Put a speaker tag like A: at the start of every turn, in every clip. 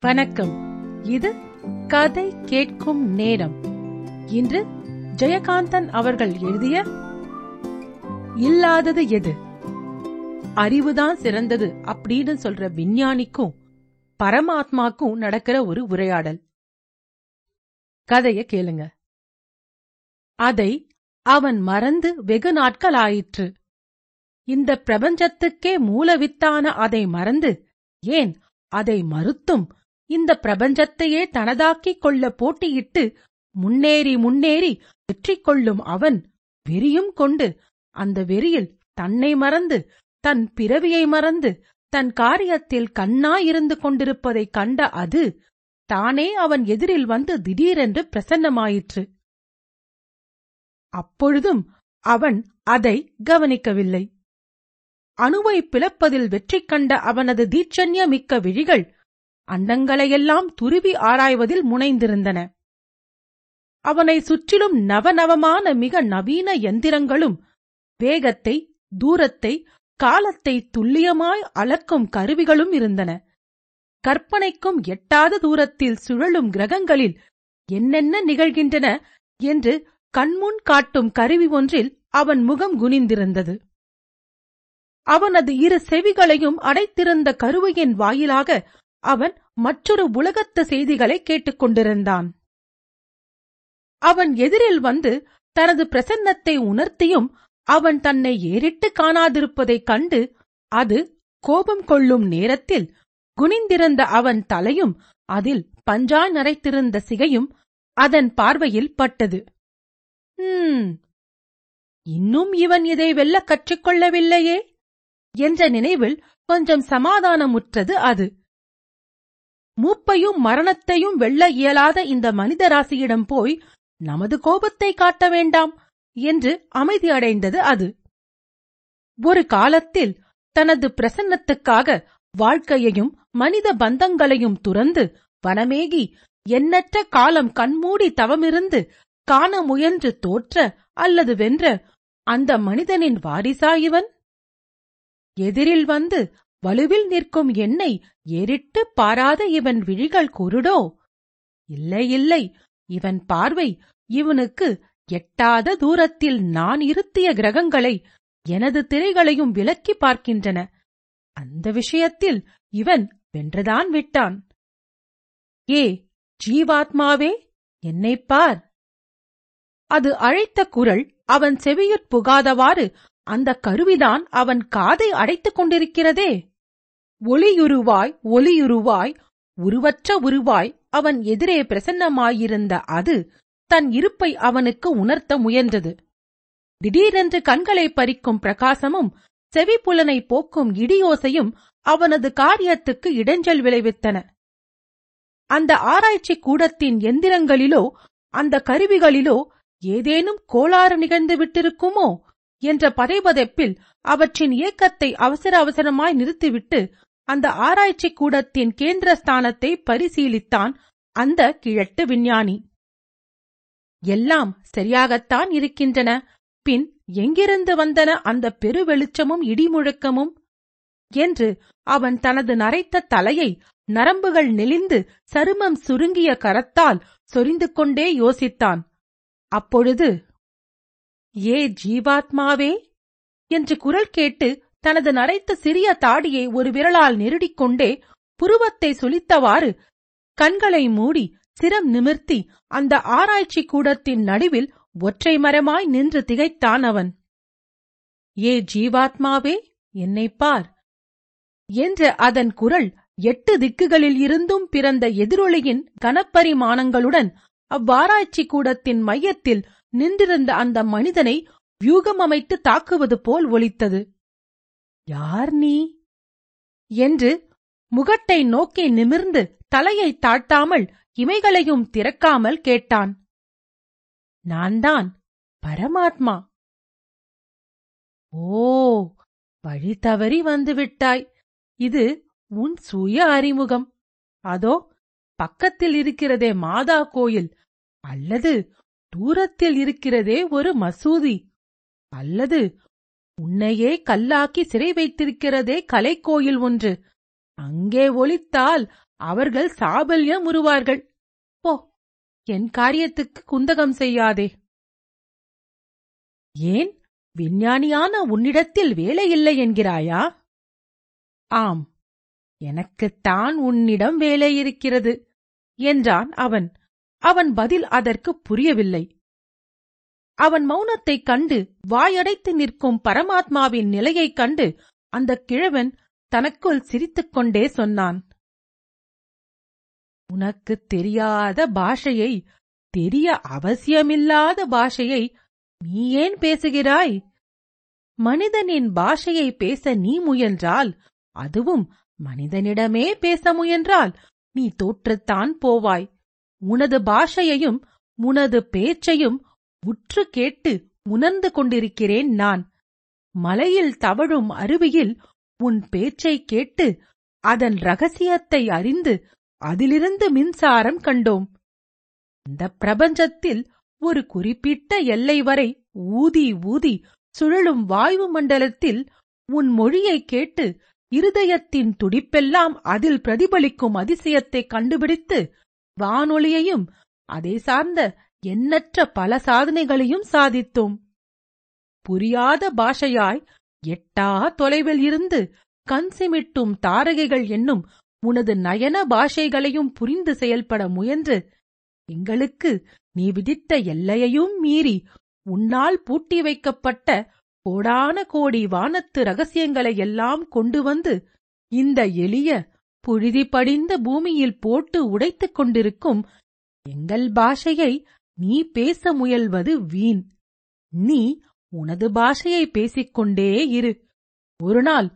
A: வணக்கம். இது கதை கேட்கும் நேரம். இன்று ஜெயகாந்தன் அவர்கள் எழுதிய இல்லாதது எது? அறிவுதான் சிறந்தது அப்படின்னு சொல்ற விஞ்ஞானிக்கும் பரமாத்மாக்கும் நடக்கிற ஒரு உரையாடல். கதைய கேளுங்க. அதை அவன் மறந்து வெகு நாட்கள் ஆயிற்று. இந்த பிரபஞ்சத்துக்கே மூலவித்தான அதை மறந்து ஏன் அதை மறுத்தும் இந்த பிரபஞ்சத்தையே தனதாக்கிக் கொள்ள போட்டியிட்டு முன்னேறி முன்னேறி வெற்றி கொள்ளும் அவன் வெறியும் கொண்டு அந்த வெறியில் தன்னை மறந்து தன் பிறவியை மறந்து தன் காரியத்தில் கண்ணாயிருந்து கொண்டிருப்பதைக் கண்ட அது தானே அவன் எதிரில் வந்து திடீரென்று பிரசன்னமாயிற்று. அப்பொழுதும் அவன் அதை கவனிக்கவில்லை. அணுவை பிளப்பதில் வெற்றி கண்ட அவனது தீட்சண்ய மிக்க விழிகள் அண்டங்களையெல்லாம் துருவி ஆராய்வதில் முனைந்திருந்தன. அவனை சுற்றிலும் நவநவமான மிக நவீன எந்திரங்களும் வேகத்தை தூரத்தை காலத்தை துல்லியமாய் அளக்கும் கருவிகளும் இருந்தன. கற்பனைக்கும் எட்டாத தூரத்தில் சுழலும் கிரகங்களில் என்னென்ன நிகழ்கின்றன என்று கண்முன் காட்டும் கருவி ஒன்றில் அவன் முகம் குனிந்திருந்தது. அவனது இரு செவிகளையும் அடைத்திருந்த கருவையின் வாயிலாக அவன் மற்றொரு உலகத்து செய்திகளை கேட்டுக்கொண்டிருந்தான். அவன் எதிரில் வந்து தனது பிரசன்னத்தை உணர்த்தியும் அவன் தன்னை ஏறிட்டு காணாதிருப்பதைக் கண்டு அது கோபம் கொள்ளும் நேரத்தில் குனிந்திருந்த அவன் தலையும் அதில் பஞ்சா நரைத்திருந்த சிகையும் அதன் பார்வையில் பட்டது. இன்னும் இவன் இதை வெல்ல கற்றுக்கொள்ளவில்லையே? என்ற நினைவில் கொஞ்சம் சமாதானமுற்றது அது. மூப்பையும் மரணத்தையும் வெல்ல இயலாத இந்த மனித ராசியிடம் போய் நமது கோபத்தை காட்ட வேண்டாம் என்று அமைதியடைந்தது அது. ஒரு காலத்தில் தனது பிரசன்னத்துக்காக வாழ்க்கையையும் மனித பந்தங்களையும் துறந்து வனமேகி எண்ணற்ற காலம் கண்மூடி தவமிருந்து காண முயன்று தோற்ற அல்லது வென்ற அந்த மனிதனின் வாரிசா இவன்? எதிரில் வந்து வலுவில் நிற்கும் என்னை ஏறிட்டு பாராத இவன் விழிகள் குருடோ? இல்லை இல்லை. இவன் பார்வை இவனுக்கு எட்டாத தூரத்தில் நான் இருத்திய கிரகங்களை எனது திரைகளையும் விலக்கி பார்க்கின்றன. அந்த விஷயத்தில் இவன் வென்றுதான் விட்டான். ஏ ஜீவாத்மாவே என்னைப் பார். அது அழைத்த குரல் அவன் செவியுட் புகாதவாறு அந்த கருவிதான் அவன் காதை அடைத்துக் கொண்டிருக்கிறதே. ஒளியுருவாய் ஒளியுருவாய் உருவற்ற உருவாய் அவன் எதிரே பிரசன்னமாயிருந்த அது தன் இருப்பை அவனுக்கு உணர்த்த முயன்றது. திடீரென்று கண்களை பறிக்கும் பிரகாசமும் செவிப்புலனை போக்கும் இடியோசையும் அவனது காரியத்துக்கு இடைஞ்சல் விளைவித்தன. அந்த ஆராய்ச்சி கூடத்தின் எந்திரங்களிலோ அந்த கருவிகளிலோ ஏதேனும் கோளாறு நிகழ்ந்து விட்டிருக்குமோ? என்ற பதைபதைப்பில் அவற்றின் இயக்கத்தை அவசர அவசரமாய் நிறுத்திவிட்டு அந்த ஆராய்ச்சி கூடத்தின் கேந்திர ஸ்தானத்தை பரிசீலித்தான் அந்த கிழட்டு விஞ்ஞானி. எல்லாம் சரியாகத்தான் இருக்கின்றன. பின் எங்கிருந்து வந்தன அந்த பெருவெளிச்சமும் இடிமுழக்கமும் என்று அவன் தனது நரைத்த தலையை நரம்புகள் நெளிந்து சருமம் சுருங்கிய கரத்தால் சொரிந்து கொண்டே யோசித்தான். அப்பொழுது ஏ ஜீவாத்மாவே? என்று குரல் கேட்டு தனது நரைத்த சிறிய தாடியை ஒரு விரலால் நெருடிக்கொண்டே புருவத்தை சுளித்தவாறு கண்களை மூடி சிரம் நிமிர்த்தி அந்த ஆராய்ச்சி கூடத்தின் நடுவில் ஒற்றை மரமாய் நின்று திகைத்தான் அவன். ஏ ஜீவாத்மாவே என்னைப் பார். என்ற அதன் குரல் எட்டு திக்குகளில் இருந்தும் பிறந்த எதிரொலியின் கனப்பரிமாணங்களுடன் அவ்வாராய்ச்சி கூடத்தின் மையத்தில் நின்றிருந்த அந்த மனிதனை வியூகம் அமைத்து தாக்குவது போல் ஒலித்தது. யார் நீ? என்று முகட்டை நோக்கி நிமிர்ந்து தலையை தாழ்த்தாமல் இமைகளையும் திறக்காமல் கேட்டான். நான்தான் பரமாத்மா. ஓ வழி தவறி வந்துவிட்டாய். இது உன் சுய அறிமுகம். அதோ பக்கத்தில் இருக்கிறதே மாதா கோயில். அல்லது தூரத்தில் இருக்கிறதே ஒரு மசூதி. அல்லது உன்னையே கல்லாக்கி சிறை வைத்திருக்கிறதே கலைக்கோயில் ஒன்று. அங்கே ஒழித்தால் அவர்கள் சாபல்யம் உருவார்கள். போ என் காரியத்துக்கு குந்தகம் செய்யாதே. ஏன்? விஞ்ஞானியான உன்னிடத்தில் வேலை இல்லை என்கிறாயா? ஆம் எனக்குத்தான் உன்னிடம் வேலை இருக்கிறது என்றான் அவன். அவன் பதில் அதற்கு புரியவில்லை. அவன் மௌனத்தைக் கண்டு வாயடைத்து நிற்கும் பரமாத்மாவின் நிலையைக் கண்டு அந்தக் கிழவன் தனக்குள் சிரித்துக் கொண்டே சொன்னான். உனக்குத் தெரியாத பாஷையை தெரிய அவசியமில்லாத பாஷையை நீ ஏன் பேசுகிறாய்? மனிதனின் பாஷையை பேச நீ முயன்றால் அதுவும் மனிதனிடமே பேச முயன்றால் நீ தோற்றுத்தான் போவாய். உனது பாஷையையும் உனது பேச்சையும் உற்று கேட்டு உணர்ந்து கொண்டிருக்கிறேன் நான். மலையில் தவழும் அருவியில் உன் பேச்சைக் கேட்டு அதன் ரகசியத்தை அறிந்து அதிலிருந்து மின்சாரம் கண்டோம். இந்த பிரபஞ்சத்தில் ஒரு குறிப்பிட்ட எல்லை வரை ஊதி ஊதி சுழலும் வாயு மண்டலத்தில் உன் மொழியைக் கேட்டு இருதயத்தின் துடிப்பெல்லாம் அதில் பிரதிபலிக்கும் அதிசயத்தை கண்டுபிடித்து வானொலியையும் அதை சார்ந்த எண்ணற்ற பல சாதனைகளையும் சாதித்தோம். புரியாத பாஷையாய் எட்டா தொலைவில் இருந்து கண் சிமிட்டும் தாரகைகள் என்னும் உனது நயன பாஷைகளையும் புரிந்து செயல்பட முயன்று எங்களுக்கு நீ விதித்த எல்லையையும் மீறி உன்னால் பூட்டி வைக்கப்பட்ட கோடான கோடி வானத்து ரகசியங்களை எல்லாம் கொண்டு வந்து இந்த எளிய புழுதி படிந்த பூமியில் போட்டு உடைத்துக் கொண்டிருக்கும் எங்கள் பாஷையை நீ பேச முயல்வது வீண். நீ உனது பாஷையை பேசிக்கொண்டே இரு. ஒருநாள்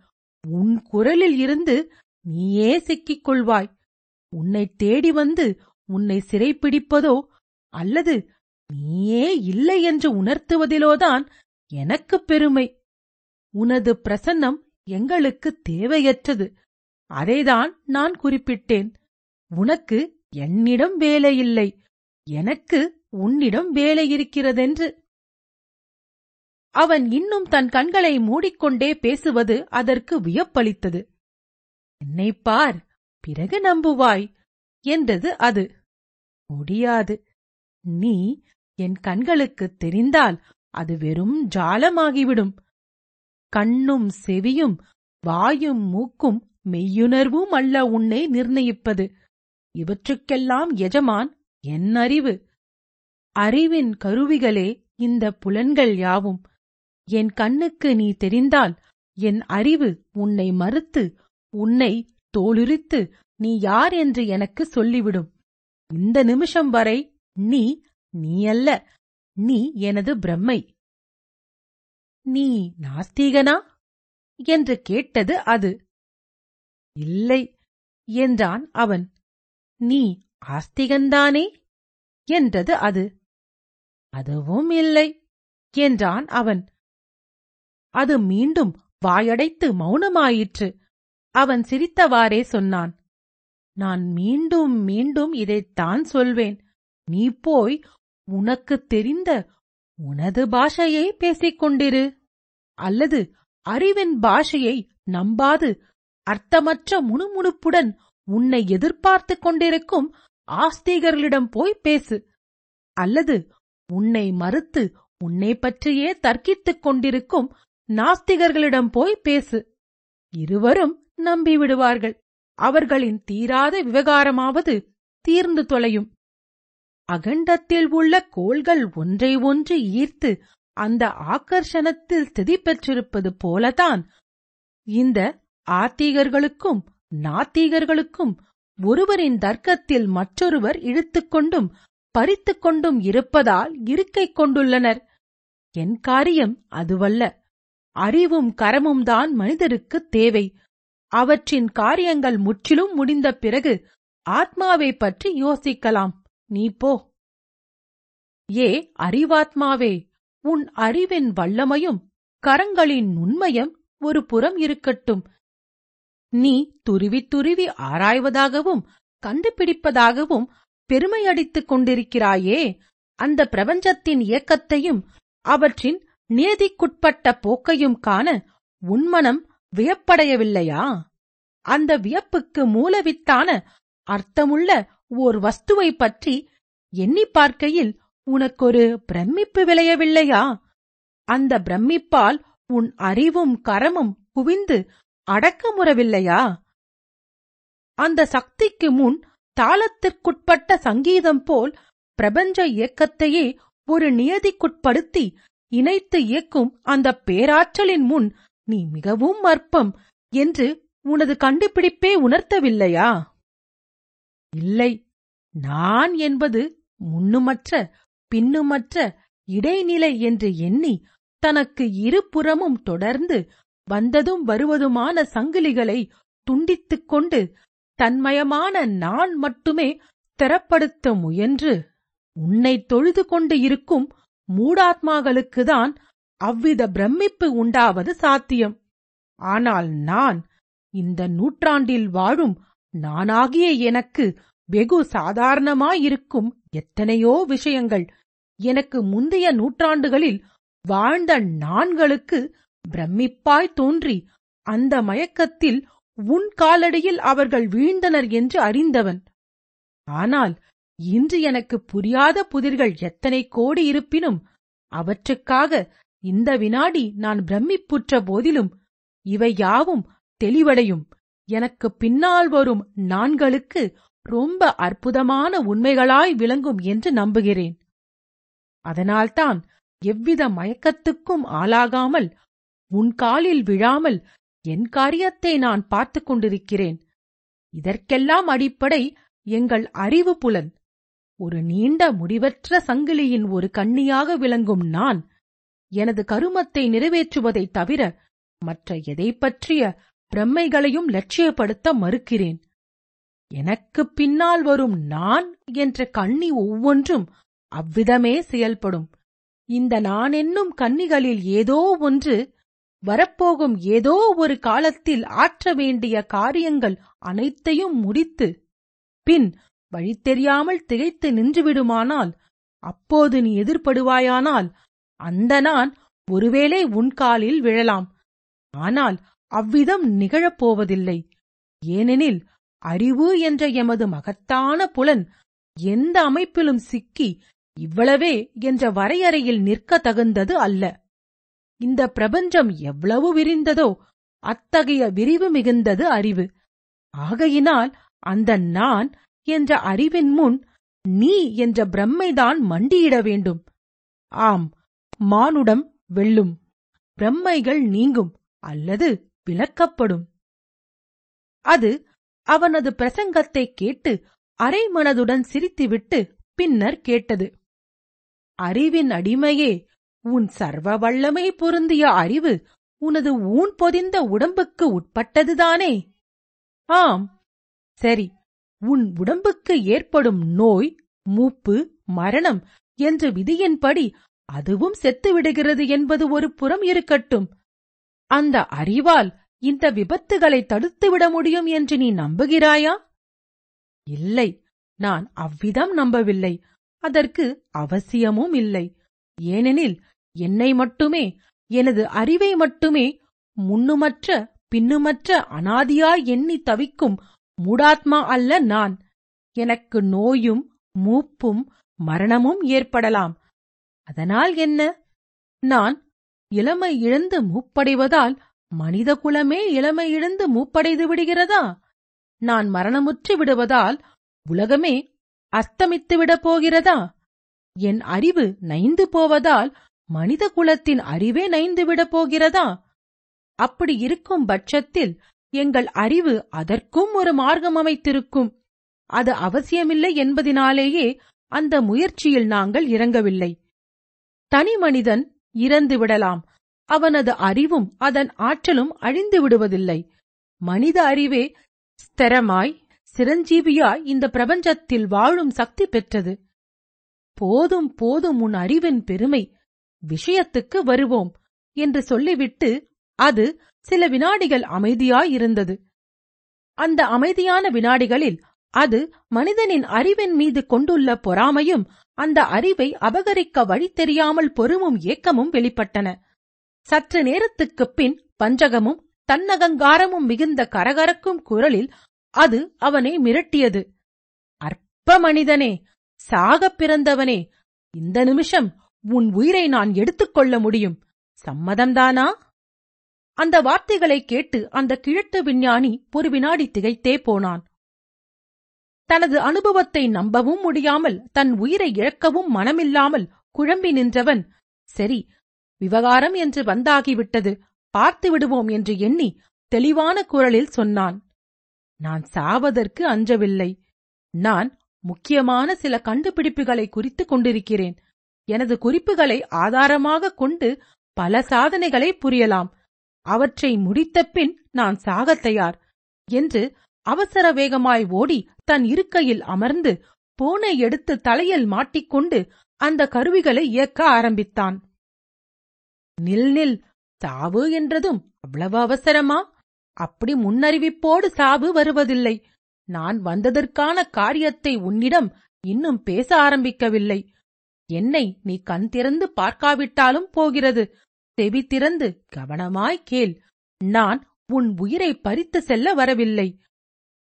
A: உன் குரலில் இருந்து நீயே சிக்கிக் கொள்வாய். உன்னை தேடி வந்து உன்னை சிறைப்பிடிப்பதோ அல்லது நீயே இல்லை என்று உணர்த்துவதிலோதான் எனக்குப் பெருமை. உனது பிரசன்னம் எங்களுக்கு தேவையற்றது. அதைதான் நான் குறிப்பிட்டேன். உனக்கு என்னிடம் வேலையில்லை. எனக்கு உன்னிடம் வேலை இருக்கிறதென்று. அவன் இன்னும் தன் கண்களை மூடிக்கொண்டே பேசுவது அதற்கு வியப்பளித்தது. என்னைப் பார் பிறகு நம்புவாய் என்றது அது. முடியாது. நீ என் கண்களுக்குத் தெரிந்தால் அது வெறும் ஜாலமாகிவிடும். கண்ணும் செவியும் வாயும் மூக்கும் மெய்யுணர்வும் அல்ல உன்னை நிர்ணயிப்பது. இவற்றுக்கெல்லாம் எஜமான் என் அறிவு. அறிவின் கருவிகளே இந்த புலன்கள் யாவும். என் கண்ணுக்கு நீ தெரிந்தால் என் அறிவு உன்னை மறுத்து உன்னை தோலுரித்து நீ யார் என்று எனக்கு சொல்லிவிடும். இந்த நிமிஷம் வரை நீ நீ அல்ல நீ எனது பிரம்மை. நீ நாஸ்தீகனா? என்று கேட்டது அது. இல்லை என்றான் அவன். நீ ஆஸ்திகன்தானே? என்றது அது. அதுவும் இல்லை என்றான் அவன். அது மீண்டும் வாயடைத்து மௌனமாயிற்று. அவன் சிரித்தவாறே சொன்னான். நான் மீண்டும் மீண்டும் இதைத்தான் சொல்வேன். நீ போய் உனக்குத் தெரிந்த உனது பாஷையை பேசிக் கொண்டிரு. அல்லது அறிவின் பாஷையை நம்பாது. அர்த்தமற்ற முணுமுணுப்புடன் உன்னை எதிர்பார்த்துக் கொண்டிருக்கும் ஆஸ்திகர்களிடம் போய் பேசு. அல்லது உன்னை மறுத்து உன்னை பற்றியே தர்க்கித்துக் கொண்டிருக்கும் நாஸ்திகர்களிடம் போய் பேசு. இருவரும் நம்பிவிடுவார்கள். அவர்களின் தீராத விவகாரமாவது தீர்ந்து தொலையும். அகண்டத்தில் உள்ள கோள்கள் ஒன்றை ஒன்று ஈர்த்து அந்த ஆக்கர்ஷணத்தில் ஸ்திதி பெற்றிருப்பது போலதான் இந்த ஆத்தீகர்களுக்கும் நாத்தீகர்களுக்கும் ஒருவரின் தர்க்கத்தில் மற்றொருவர் இழுத்துக்கொண்டும் பறித்துக் கொண்டும் இருப்பதால் இருக்கை கொண்டுள்ளனர். என் காரியம் அதுவல்ல. அறிவும் கரமும் தான் மனிதருக்குத் தேவை. அவற்றின் காரியங்கள் முற்றிலும் முடிந்த பிறகு ஆத்மாவைப் பற்றி யோசிக்கலாம். நீ போ. ஏ அறிவாத்மாவே உன் அறிவின் வல்லமையும் கரங்களின் நுண்மையும் ஒரு புறம் இருக்கட்டும். நீ துருவி துருவி ஆராய்வதாகவும் கண்டுபிடிப்பதாகவும் பெருமையடித்துக் கொண்டிருக்கிறாயே. அந்த பிரபஞ்சத்தின் இயக்கத்தையும் அவற்றின் நியதிக்குட்பட்ட போக்கையும் காண உன்மனம் வியப்படையவில்லையா? அந்த வியப்புக்கு மூலவித்தான அர்த்தமுள்ள ஓர் வஸ்துவை பற்றி எண்ணி பார்க்கையில் உனக்கொரு பிரமிப்பு விளையவில்லையா? அந்த பிரமிப்பால் உன் அறிவும் கரமும் குவிந்து அடக்கமுறவில்லையா? அந்த சக்திக்கு முன் தாளத்திற்குட்பட்ட சங்கீதம் போல் பிரபஞ்ச இயக்கத்தையே ஒரு நியதிக்குட்படுத்தி இணைத்து இயக்கும் அந்த பேராற்றலின் முன் நீ மிகவும் அற்பம் என்று உனது கண்டுபிடிப்பே உணர்த்தவில்லையா? இல்லை நான் என்பது முன்னுமற்ற பின்னுமற்ற இடைநிலை என்று எண்ணி தனக்கு இருபுறமும் தொடர்ந்து வந்ததும் வருவதுமான சங்கிலிகளை துண்டித்துக் கொண்டு தன்மயமான நான் மட்டுமே திறப்படுத்த முயன்று. உன்னை தொழுது கொண்டு இருக்கும் மூடாத்மாகளுக்குதான் அவ்வித பிரமிப்பு உண்டாவது சாத்தியம். ஆனால் நான் இந்த நூற்றாண்டில் வாழும் நானாகிய எனக்கு வெகு சாதாரணமாயிருக்கும் எத்தனையோ விஷயங்கள். எனக்கு முந்தைய நூற்றாண்டுகளில் வாழ்ந்த நான்களுக்கு பிரமிப்பாய் தோன்றி அந்த மயக்கத்தில் உன் காலடியில் அவர்கள் வீழ்ந்தனர் என்று அறிந்தவன். ஆனால் இன்று எனக்கு புரியாத புதிர்கள் எத்தனை கோடி இருப்பினும் அவற்றுக்காக இந்த வினாடி நான் பிரமிப்புற்ற போதிலும் இவை யாவும் தெளிவடையும். எனக்கு பின்னால் வரும் நான்களுக்கு ரொம்ப அற்புதமான உண்மைகளாய் விளங்கும் என்று நம்புகிறேன். அதனால்தான் எவ்வித மயக்கத்துக்கும் ஆளாகாமல் உன் காலில் விழாமல் என் காரியத்தை நான் பார்த்துக் கொண்டிருக்கிறேன். இதற்கெல்லாம் அடிப்படை எங்கள் அறிவு புலன். ஒரு நீண்ட முடிவற்ற சங்கிலியின் ஒரு கண்ணியாக விளங்கும் நான் எனது கருமத்தை நிறைவேற்றுவதைத் தவிர மற்ற எதை பற்றிய பிரம்மைகளையும் லட்சியப்படுத்த மறுக்கிறேன். எனக்குப் பின்னால் வரும் நான் என்ற கண்ணி ஒவ்வொன்றும் அவ்விதமே செயல்படும். இந்த நான் என்னும் கன்னிகளில் ஏதோ ஒன்று வரப்போகும் ஏதோ ஒரு காலத்தில் ஆற்ற வேண்டிய காரியங்கள் அனைத்தையும் முடித்து பின் வழி தெரியாமல் திகைத்து நின்றுவிடுமானால் அப்போது நீ எதிர்ப்படுவாயானால் அந்த நான் ஒருவேளை உன் காலில் விழலாம். ஆனால் அவ்விதம் நிகழப்போவதில்லை. ஏனெனில் அறிவு என்ற எமது மகத்தான புலன் எந்த அமைப்பிலும் சிக்கி இவ்வளவே என்ற வரையறையில் நிற்க தகுந்தது அல்ல. இந்த பிரபஞ்சம் எவ்வளவு விரிந்ததோ அத்தகைய விரிவு மிகுந்தது அறிவு. ஆகையினால் அந்த நான் என்ற அறிவின் முன் நீ என்ற பிரம்மைதான் மண்டியிட வேண்டும். ஆம் மானுடம் வெல்லும். பிரம்மைகள் நீங்கும் அல்லது விலக்கப்படும் அது அவனது பிரசங்கத்தை கேட்டு அரைமனதுடன் சிரித்துவிட்டு பின்னர் கேட்டது. அறிவின் அடிமையே உன் சர்வ வல்லமை பொருந்திய அறிவு உனது ஊன் பொதிந்த உடம்புக்கு உட்பட்டதுதானே? ஆம். சரி உன் உடம்புக்கு ஏற்படும் நோய் மூப்பு மரணம் என்ற விதியின்படி அதுவும் செத்துவிடுகிறது என்பது ஒரு புறம் இருக்கட்டும். அந்த அறிவால் இந்த விபத்துகளை தடுத்துவிட முடியும் என்று நீ நம்புகிறாயா? இல்லை நான் அவ்விதம் நம்பவில்லை. அதற்கு அவசியமும் இல்லை. ஏனெனில் என்னை மட்டுமே எனது அறிவை மட்டுமே முன்னுமற்ற பின்னுமற்ற அனாதியாய் எண்ணி தவிக்கும் மூடாத்மா அல்ல நான். எனக்கு நோயும் மூப்பும் மரணமும் ஏற்படலாம். அதனால் என்ன? நான் இளமை இழந்து மூப்படைவதால் மனித குலமே இளமை இழந்து மூப்படைந்து விடுகிறதா? நான் மரணமுற்று விடுவதால் உலகமே அஸ்தமித்து விடப் போகிறதா? என் அறிவு நைந்து போவதால் மனித குலத்தின் அறிவே நைந்து விடப் போகிறதா? அப்படி இருக்கும் பட்சத்தில் எங்கள் அறிவு அதற்கும் ஒரு மார்க்கம் அமைத்திருக்கும். அது அவசியமில்லை என்பதினாலேயே அந்த முயற்சியில் நாங்கள் இறங்கவில்லை. தனி மனிதன் இறந்து விடலாம். அவனது அறிவும் அதன் ஆற்றலும் அழிந்து விடுவதில்லை. மனித அறிவே ஸ்திரமாய் சிரஞ்சீவியாய் இந்த பிரபஞ்சத்தில் வாழும் சக்தி பெற்றது. போதும் போதும் உன் அறிவின் பெருமை விஷயத்துக்கு வருவோம் என்று சொல்லிவிட்டு அது சில வினாடிகள் அமைதியாயிருந்தது. அந்த அமைதியான வினாடிகளில் அது மனிதனின் அறிவின் மீது கொண்டுள்ள பொறாமையும் அந்த அறிவை அபகரிக்க வழி தெரியாமல் பொறுமும் ஏக்கமும் வெளிப்பட்டன. சற்று நேரத்துக்குப் பின் பஞ்சகமும் தன்னகங்காரமும் மிகுந்த கரகரக்கும் குரலில் அது அவனை மிரட்டியது. அற்ப மனிதனே சாகப் பிறந்தவனே இந்த நிமிஷம் உன் உயிரை நான் எடுத்துக்கொள்ள முடியும். சம்மதம்தானா? அந்த வார்த்தைகளை கேட்டு அந்த கிழட்டு விஞ்ஞானி ஒரு வினாடி திகைத்தே போனான். தனது அனுபவத்தை நம்பவும் முடியாமல் தன் உயிரை இழக்கவும் மனமில்லாமல் குழம்பி நின்றவன் சரி விவகாரம் என்று வந்தாகிவிட்டது பார்த்து விடுவோம் என்று எண்ணி தெளிவான குரலில் சொன்னான். நான் சாவதற்கு அஞ்சவில்லை நான் முக்கியமான சில கண்டுபிடிப்புகளை குறித்துக் கொண்டிருக்கிறேன். எனது குறிப்புகளை ஆதாரமாக கொண்டு பல சாதனைகளை புரியலாம். அவற்றை முடித்த பின் நான் சாகத்தையார் என்று அவசர வேகமாய் ஓடி தன் இருக்கையில் அமர்ந்து போனை எடுத்து தலையில் மாட்டிக்கொண்டு அந்த கருவிகளை இயக்க ஆரம்பித்தான். நில் நில் சாவு என்றதும் அவ்வளவு அவசரமா? அப்படி முன்னறிவிப்போடு சாவு வருவதில்லை. நான் வந்ததற்கான காரியத்தை உன்னிடம் இன்னும் பேச ஆரம்பிக்கவில்லை. என்னை நீ கண் திறந்து பார்க்காவிட்டாலும் போகிறது. செவி திறந்து கவனமாய் கேள். நான் உன் உயிரை பறித்து செல்ல வரவில்லை.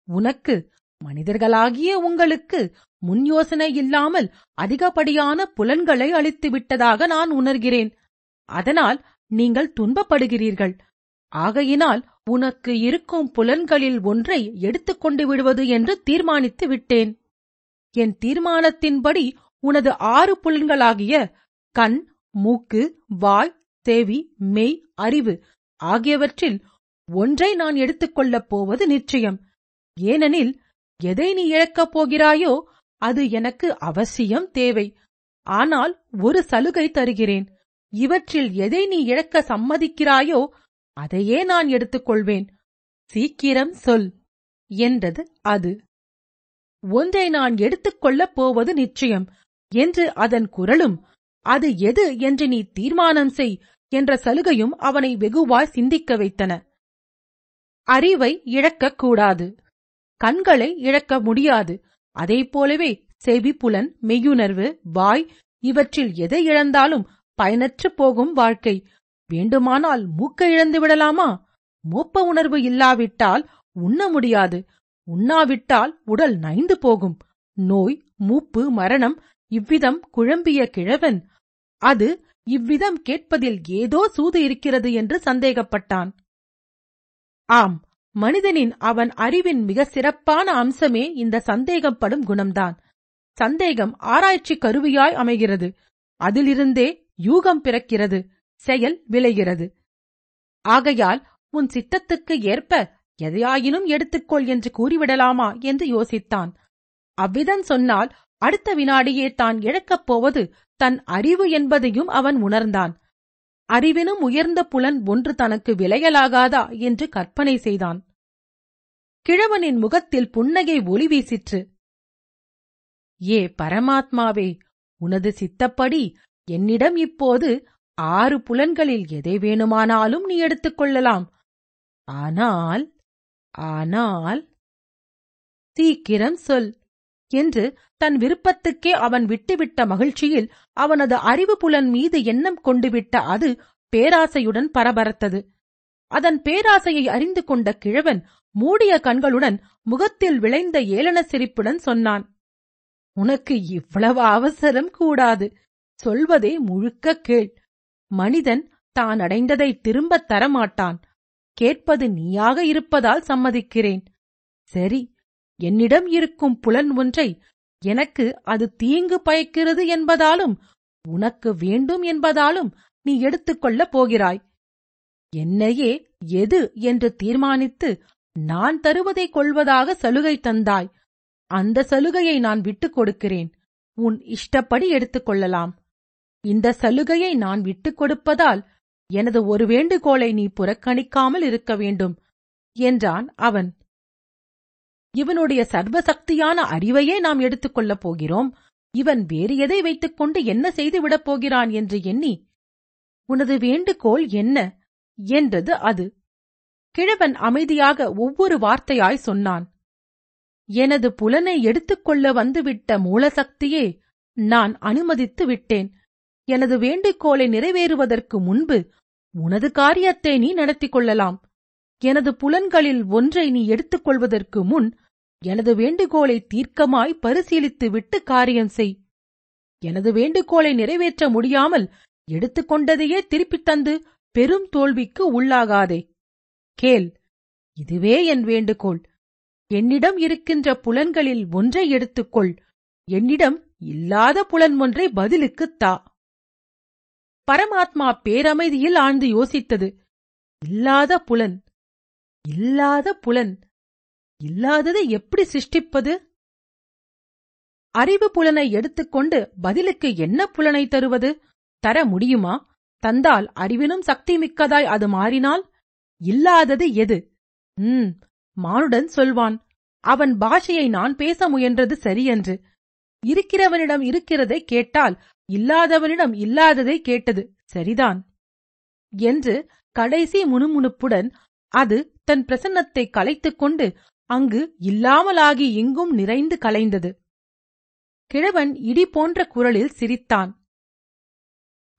A: உனக்கு மனிதர்களாகிய உங்களுக்கு முன் யோசனை இல்லாமல் அதிகப்படியான புலன்களை அளித்துவிட்டதாக நான் உணர்கிறேன். அதனால் நீங்கள் துன்பப்படுகிறீர்கள். ஆகையினால் உனக்கு இருக்கும் புலன்களில் ஒன்றை எடுத்துக்கொண்டு விடுவது என்று தீர்மானித்து விட்டேன். என் தீர்மானத்தின்படி உனது ஆறு புலன்களாகிய கண் மூக்கு வாய் தேவி மெய் அறிவு ஆகியவற்றில் ஒன்றை நான் எடுத்துக்கொள்ளப் போவது நிச்சயம். ஏனெனில் எதை நீ இழக்கப் போகிறாயோ அது எனக்கு அவசியம் தேவை. ஆனால் ஒரு சலுகை தருகிறேன். இவற்றில் எதை நீ இழக்க சம்மதிக்கிறாயோ அதையே நான் எடுத்துக்கொள்வேன். சீக்கிரம் சொல் என்றது அது. ஒன்றை நான் எடுத்துக்கொள்ளப் போவது நிச்சயம். என்று அதன் குரலும் அது எது என்று நீ தீர்மானம் செய் என்ற சலுகையும் அவனை வெகுவாய் சிந்திக்க வைத்தன. அறிவை இழக்கக்கூடாது கண்களை இழக்க முடியாது. அதைப் போலவே செவி புலன் மெய்யுணர்வு வாய் இவற்றில் எதை இழந்தாலும் பயனற்று போகும் வாழ்க்கை. வேண்டுமானால் மூக்கை இழந்து விடலாமா? மூப்ப உணர்வு இல்லாவிட்டால் உண்ண முடியாது. உண்ணாவிட்டால் உடல் நைந்து போகும். நோய் மூப்பு மரணம் இவ்விதம் குழம்பிய கிழவன். அது இவ்விதம் கேட்பதில் ஏதோ சூது இருக்கிறது என்று சந்தேகப்பட்டான். ஆம் மனிதனின் அவன் அறிவின் மிக சிறப்பான அம்சமே இந்த சந்தேகப்படும் குணம்தான். சந்தேகம் ஆராய்ச்சி கருவியாய் அமைகிறது. அதிலிருந்தே யூகம் பிறக்கிறது. செயல் விளைகிறது. ஆகையால் உன் சித்தத்துக்கு ஏற்ப எதையாயினும் எடுத்துக்கொள் என்று கூறிவிடலாமா என்று யோசித்தான். அவ்விதம் சொன்னால் அடுத்த வினாடியே தான் இழக்கப் போவது தன் அறிவு என்பதையும் அவன் உணர்ந்தான். அறிவினும் உயர்ந்த புலன் ஒன்று தனக்கு விளையலாகாதா என்று கற்பனை செய்தான். கிழவனின் முகத்தில் புன்னகை ஒளி வீசிற்று. ஏ பரமாத்மாவே உனது சித்தப்படி என்னிடம் இப்போது ஆறு புலன்களில் எதை வேணுமானாலும் நீ எடுத்துக்கொள்ளலாம் ஆனால் ஆனால் சீக்கிரம் சொல். என்று தன் விருப்பத்துக்கே அவன் விட்டுவிட்ட மகிழ்ச்சியில் அவனது அறிவு புலன் மீது எண்ணம் கொண்டுவிட்ட அது பேராசையுடன் பரபரத்தது. அதன் பேராசையை அறிந்து கொண்ட கிழவன் மூடிய கண்களுடன் முகத்தில் விளைந்த ஏளன சிரிப்புடன் சொன்னான் உனக்கு இவ்வளவு அவசரம் கூடாது. சொல்வதே முழுக்க கேள். மனிதன் தான் அடைந்ததை திரும்பத் தரமாட்டான். கேட்பது நீயாக இருப்பதால் சம்மதிக்கிறேன். சரி என்னிடம் இருக்கும் புலன் ஒன்றை எனக்கு அது தீங்கு பயக்கிறது என்பதாலும் உனக்கு வேண்டும் என்பதாலும் நீ எடுத்துக்கொள்ளப் போகிறாய். என்னையே எது என்று தீர்மானித்து நான் தருவதை கொள்வதாக சலுகை தந்தாய். அந்த சலுகையை நான் விட்டுக் கொடுக்கிறேன். உன் இஷ்டப்படி எடுத்துக்கொள்ளலாம் இந்த சலுகையை நான் விட்டுக் கொடுப்பதால் எனது ஒரு வேண்டுகோளை நீ புறக்கணிக்காமல் இருக்க வேண்டும் என்றான் அவன். இவனுடைய சர்வசக்தியான அறிவையே நாம் எடுத்துக்கொள்ளப் போகிறோம். இவன் வேறு எதை வைத்துக்கொண்டு என்ன செய்து விடப் போகிறான் என்று எண்ணி உனது வேண்டுகோள் என்ன? என்றது அது. கிழவன் அமைதியாக ஒவ்வொரு வார்த்தையாய் சொன்னான் எனது புலனை எடுத்துக்கொள்ள வந்துவிட்ட மூலசக்தியே நான் அனுமதித்து விட்டேன். எனது வேண்டுகோளை நிறைவேறுவதற்கு முன்பு உனது காரியத்தை நீ நடத்திக் கொள்ளலாம். எனது புலன்களில் ஒன்றை நீ எடுத்துக்கொள்வதற்கு முன் எனது வேண்டுகோளை தீர்க்கமாய் பரிசீலித்துவிட்டு காரியம் செய். எனது வேண்டுகோளை நிறைவேற்ற முடியாமல் எடுத்துக்கொண்டதையே திருப்பித் தந்து பெரும் தோல்விக்கு உள்ளாகாதே. கேள் இதுவே என் வேண்டுகோள். என்னிடம் இருக்கின்ற புலன்களில் ஒன்றை எடுத்துக்கொள் என்னிடம் இல்லாத புலன் ஒன்றை பதிலுக்குத் தா. பரமாத்மா பேரமைதியில் ஆழ்ந்து யோசித்தது. இல்லாத புலன் இல்லாத புலன். இல்லாததை எப்படி சிருஷ்டிப்பது? அறிவு புலனை எடுத்துக்கொண்டு பதிலுக்கு என்ன புலனை தருவது? தர முடியுமா? தந்தால் அறிவினும் சக்தி மிக்கதாய் அது மாறினால் இல்லாதது எது? ம் மானுடன் சொல்வான் அவன் பாஷையை நான் பேச முயன்றது சரியென்று. இருக்கிறவனிடம் இருக்கிறதை கேட்டால் இல்லாதவனிடம் இல்லாததை கேட்டது சரிதான் என்று கடைசி முணுமுணுப்புடன் அது தன் பிரசன்னத்தை கலைத்துக் கொண்டு அங்கு இல்லாமலாகி எங்கும் நிறைந்து கலைந்தது. கிழவன் இடி போன்ற குரலில் சிரித்தான்.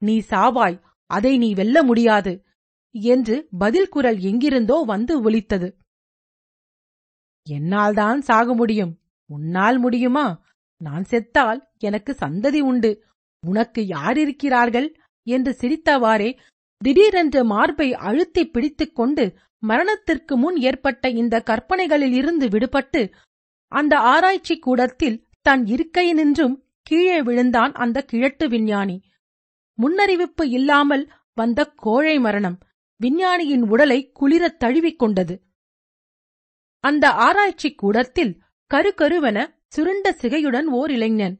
A: நீ சாவாய் அதை நீ வெல்ல முடியாது என்று பதில் குரல் எங்கிருந்தோ வந்து ஒலித்தது. என்னால்தான் சாக முடியும் உன்னால் முடியுமா? நான் செத்தால் எனக்கு சந்ததி உண்டு உனக்கு யார் இருக்கிறார்கள் என்று சிரித்தவாறே திடீரென்று மார்பை அழுத்தி பிடித்துக் கொண்டு மரணத்திற்கு முன் ஏற்பட்ட இந்த கற்பனைகளில் இருந்து விடுபட்டு அந்த ஆராய்ச்சி கூடத்தில் தன் இருக்கையினின்றும் கீழே விழுந்தான் அந்த கிழட்டு விஞ்ஞானி. முன்னறிவிப்பு இல்லாமல் வந்த கோழை மரணம் விஞ்ஞானியின் உடலை குளிரத் தழுவிக் கொண்டது. அந்த ஆராய்ச்சி கூடத்தில் கருகருவென சுருண்ட சிகையுடன் ஓர் இளைஞன்.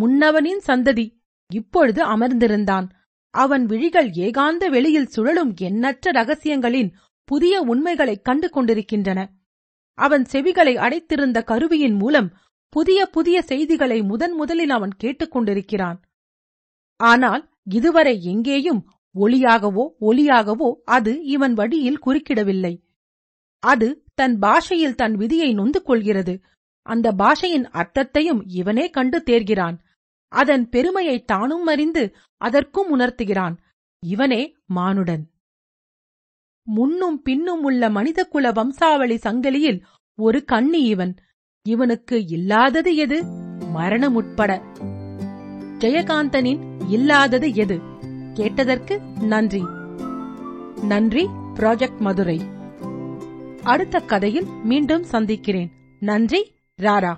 A: முன்னவனின் சந்ததி இப்பொழுது அமர்ந்திருந்தான். அவன் விழிகள் ஏகாந்த வெளியில் சுழலும் எண்ணற்ற ரகசியங்களின் புதிய உண்மைகளைக் கண்டு கொண்டிருக்கின்றன அவன் செவிகளை அடைத்திருந்த கருவியின் மூலம் புதிய புதிய செய்திகளை முதன் முதலில் அவன் கேட்டுக்கொண்டிருக்கிறான் ஆனால் இதுவரை எங்கேயும் ஒளியாகவோ ஒலியாகவோ அது இவன் வழியில் குறுக்கிடவில்லை. அது தன் பாஷையில் தன் விதியை நொந்து கொள்கிறது. அந்த பாஷையின் அர்த்தத்தையும் இவனே கண்டு தேர்கிறான். அதன் பெருமையை தானும் அறிந்து அதற்கும் உணர்த்துகிறான். இவனே மானுடன். முன்னும் பின்னும் உள்ள மனிதகுல வம்சாவளி சங்கிலியில் ஒரு கண்ணி இவன். இவனுக்கு இல்லாதது எது? மரணம் உட்பட. ஜெயகாந்தனின் இல்லாதது எது? கேட்டதற்கு நன்றி. நன்றி ப்ராஜெக்ட் மதுரை. அடுத்த கதையில் மீண்டும் சந்திக்கிறேன். நன்றி ராரா.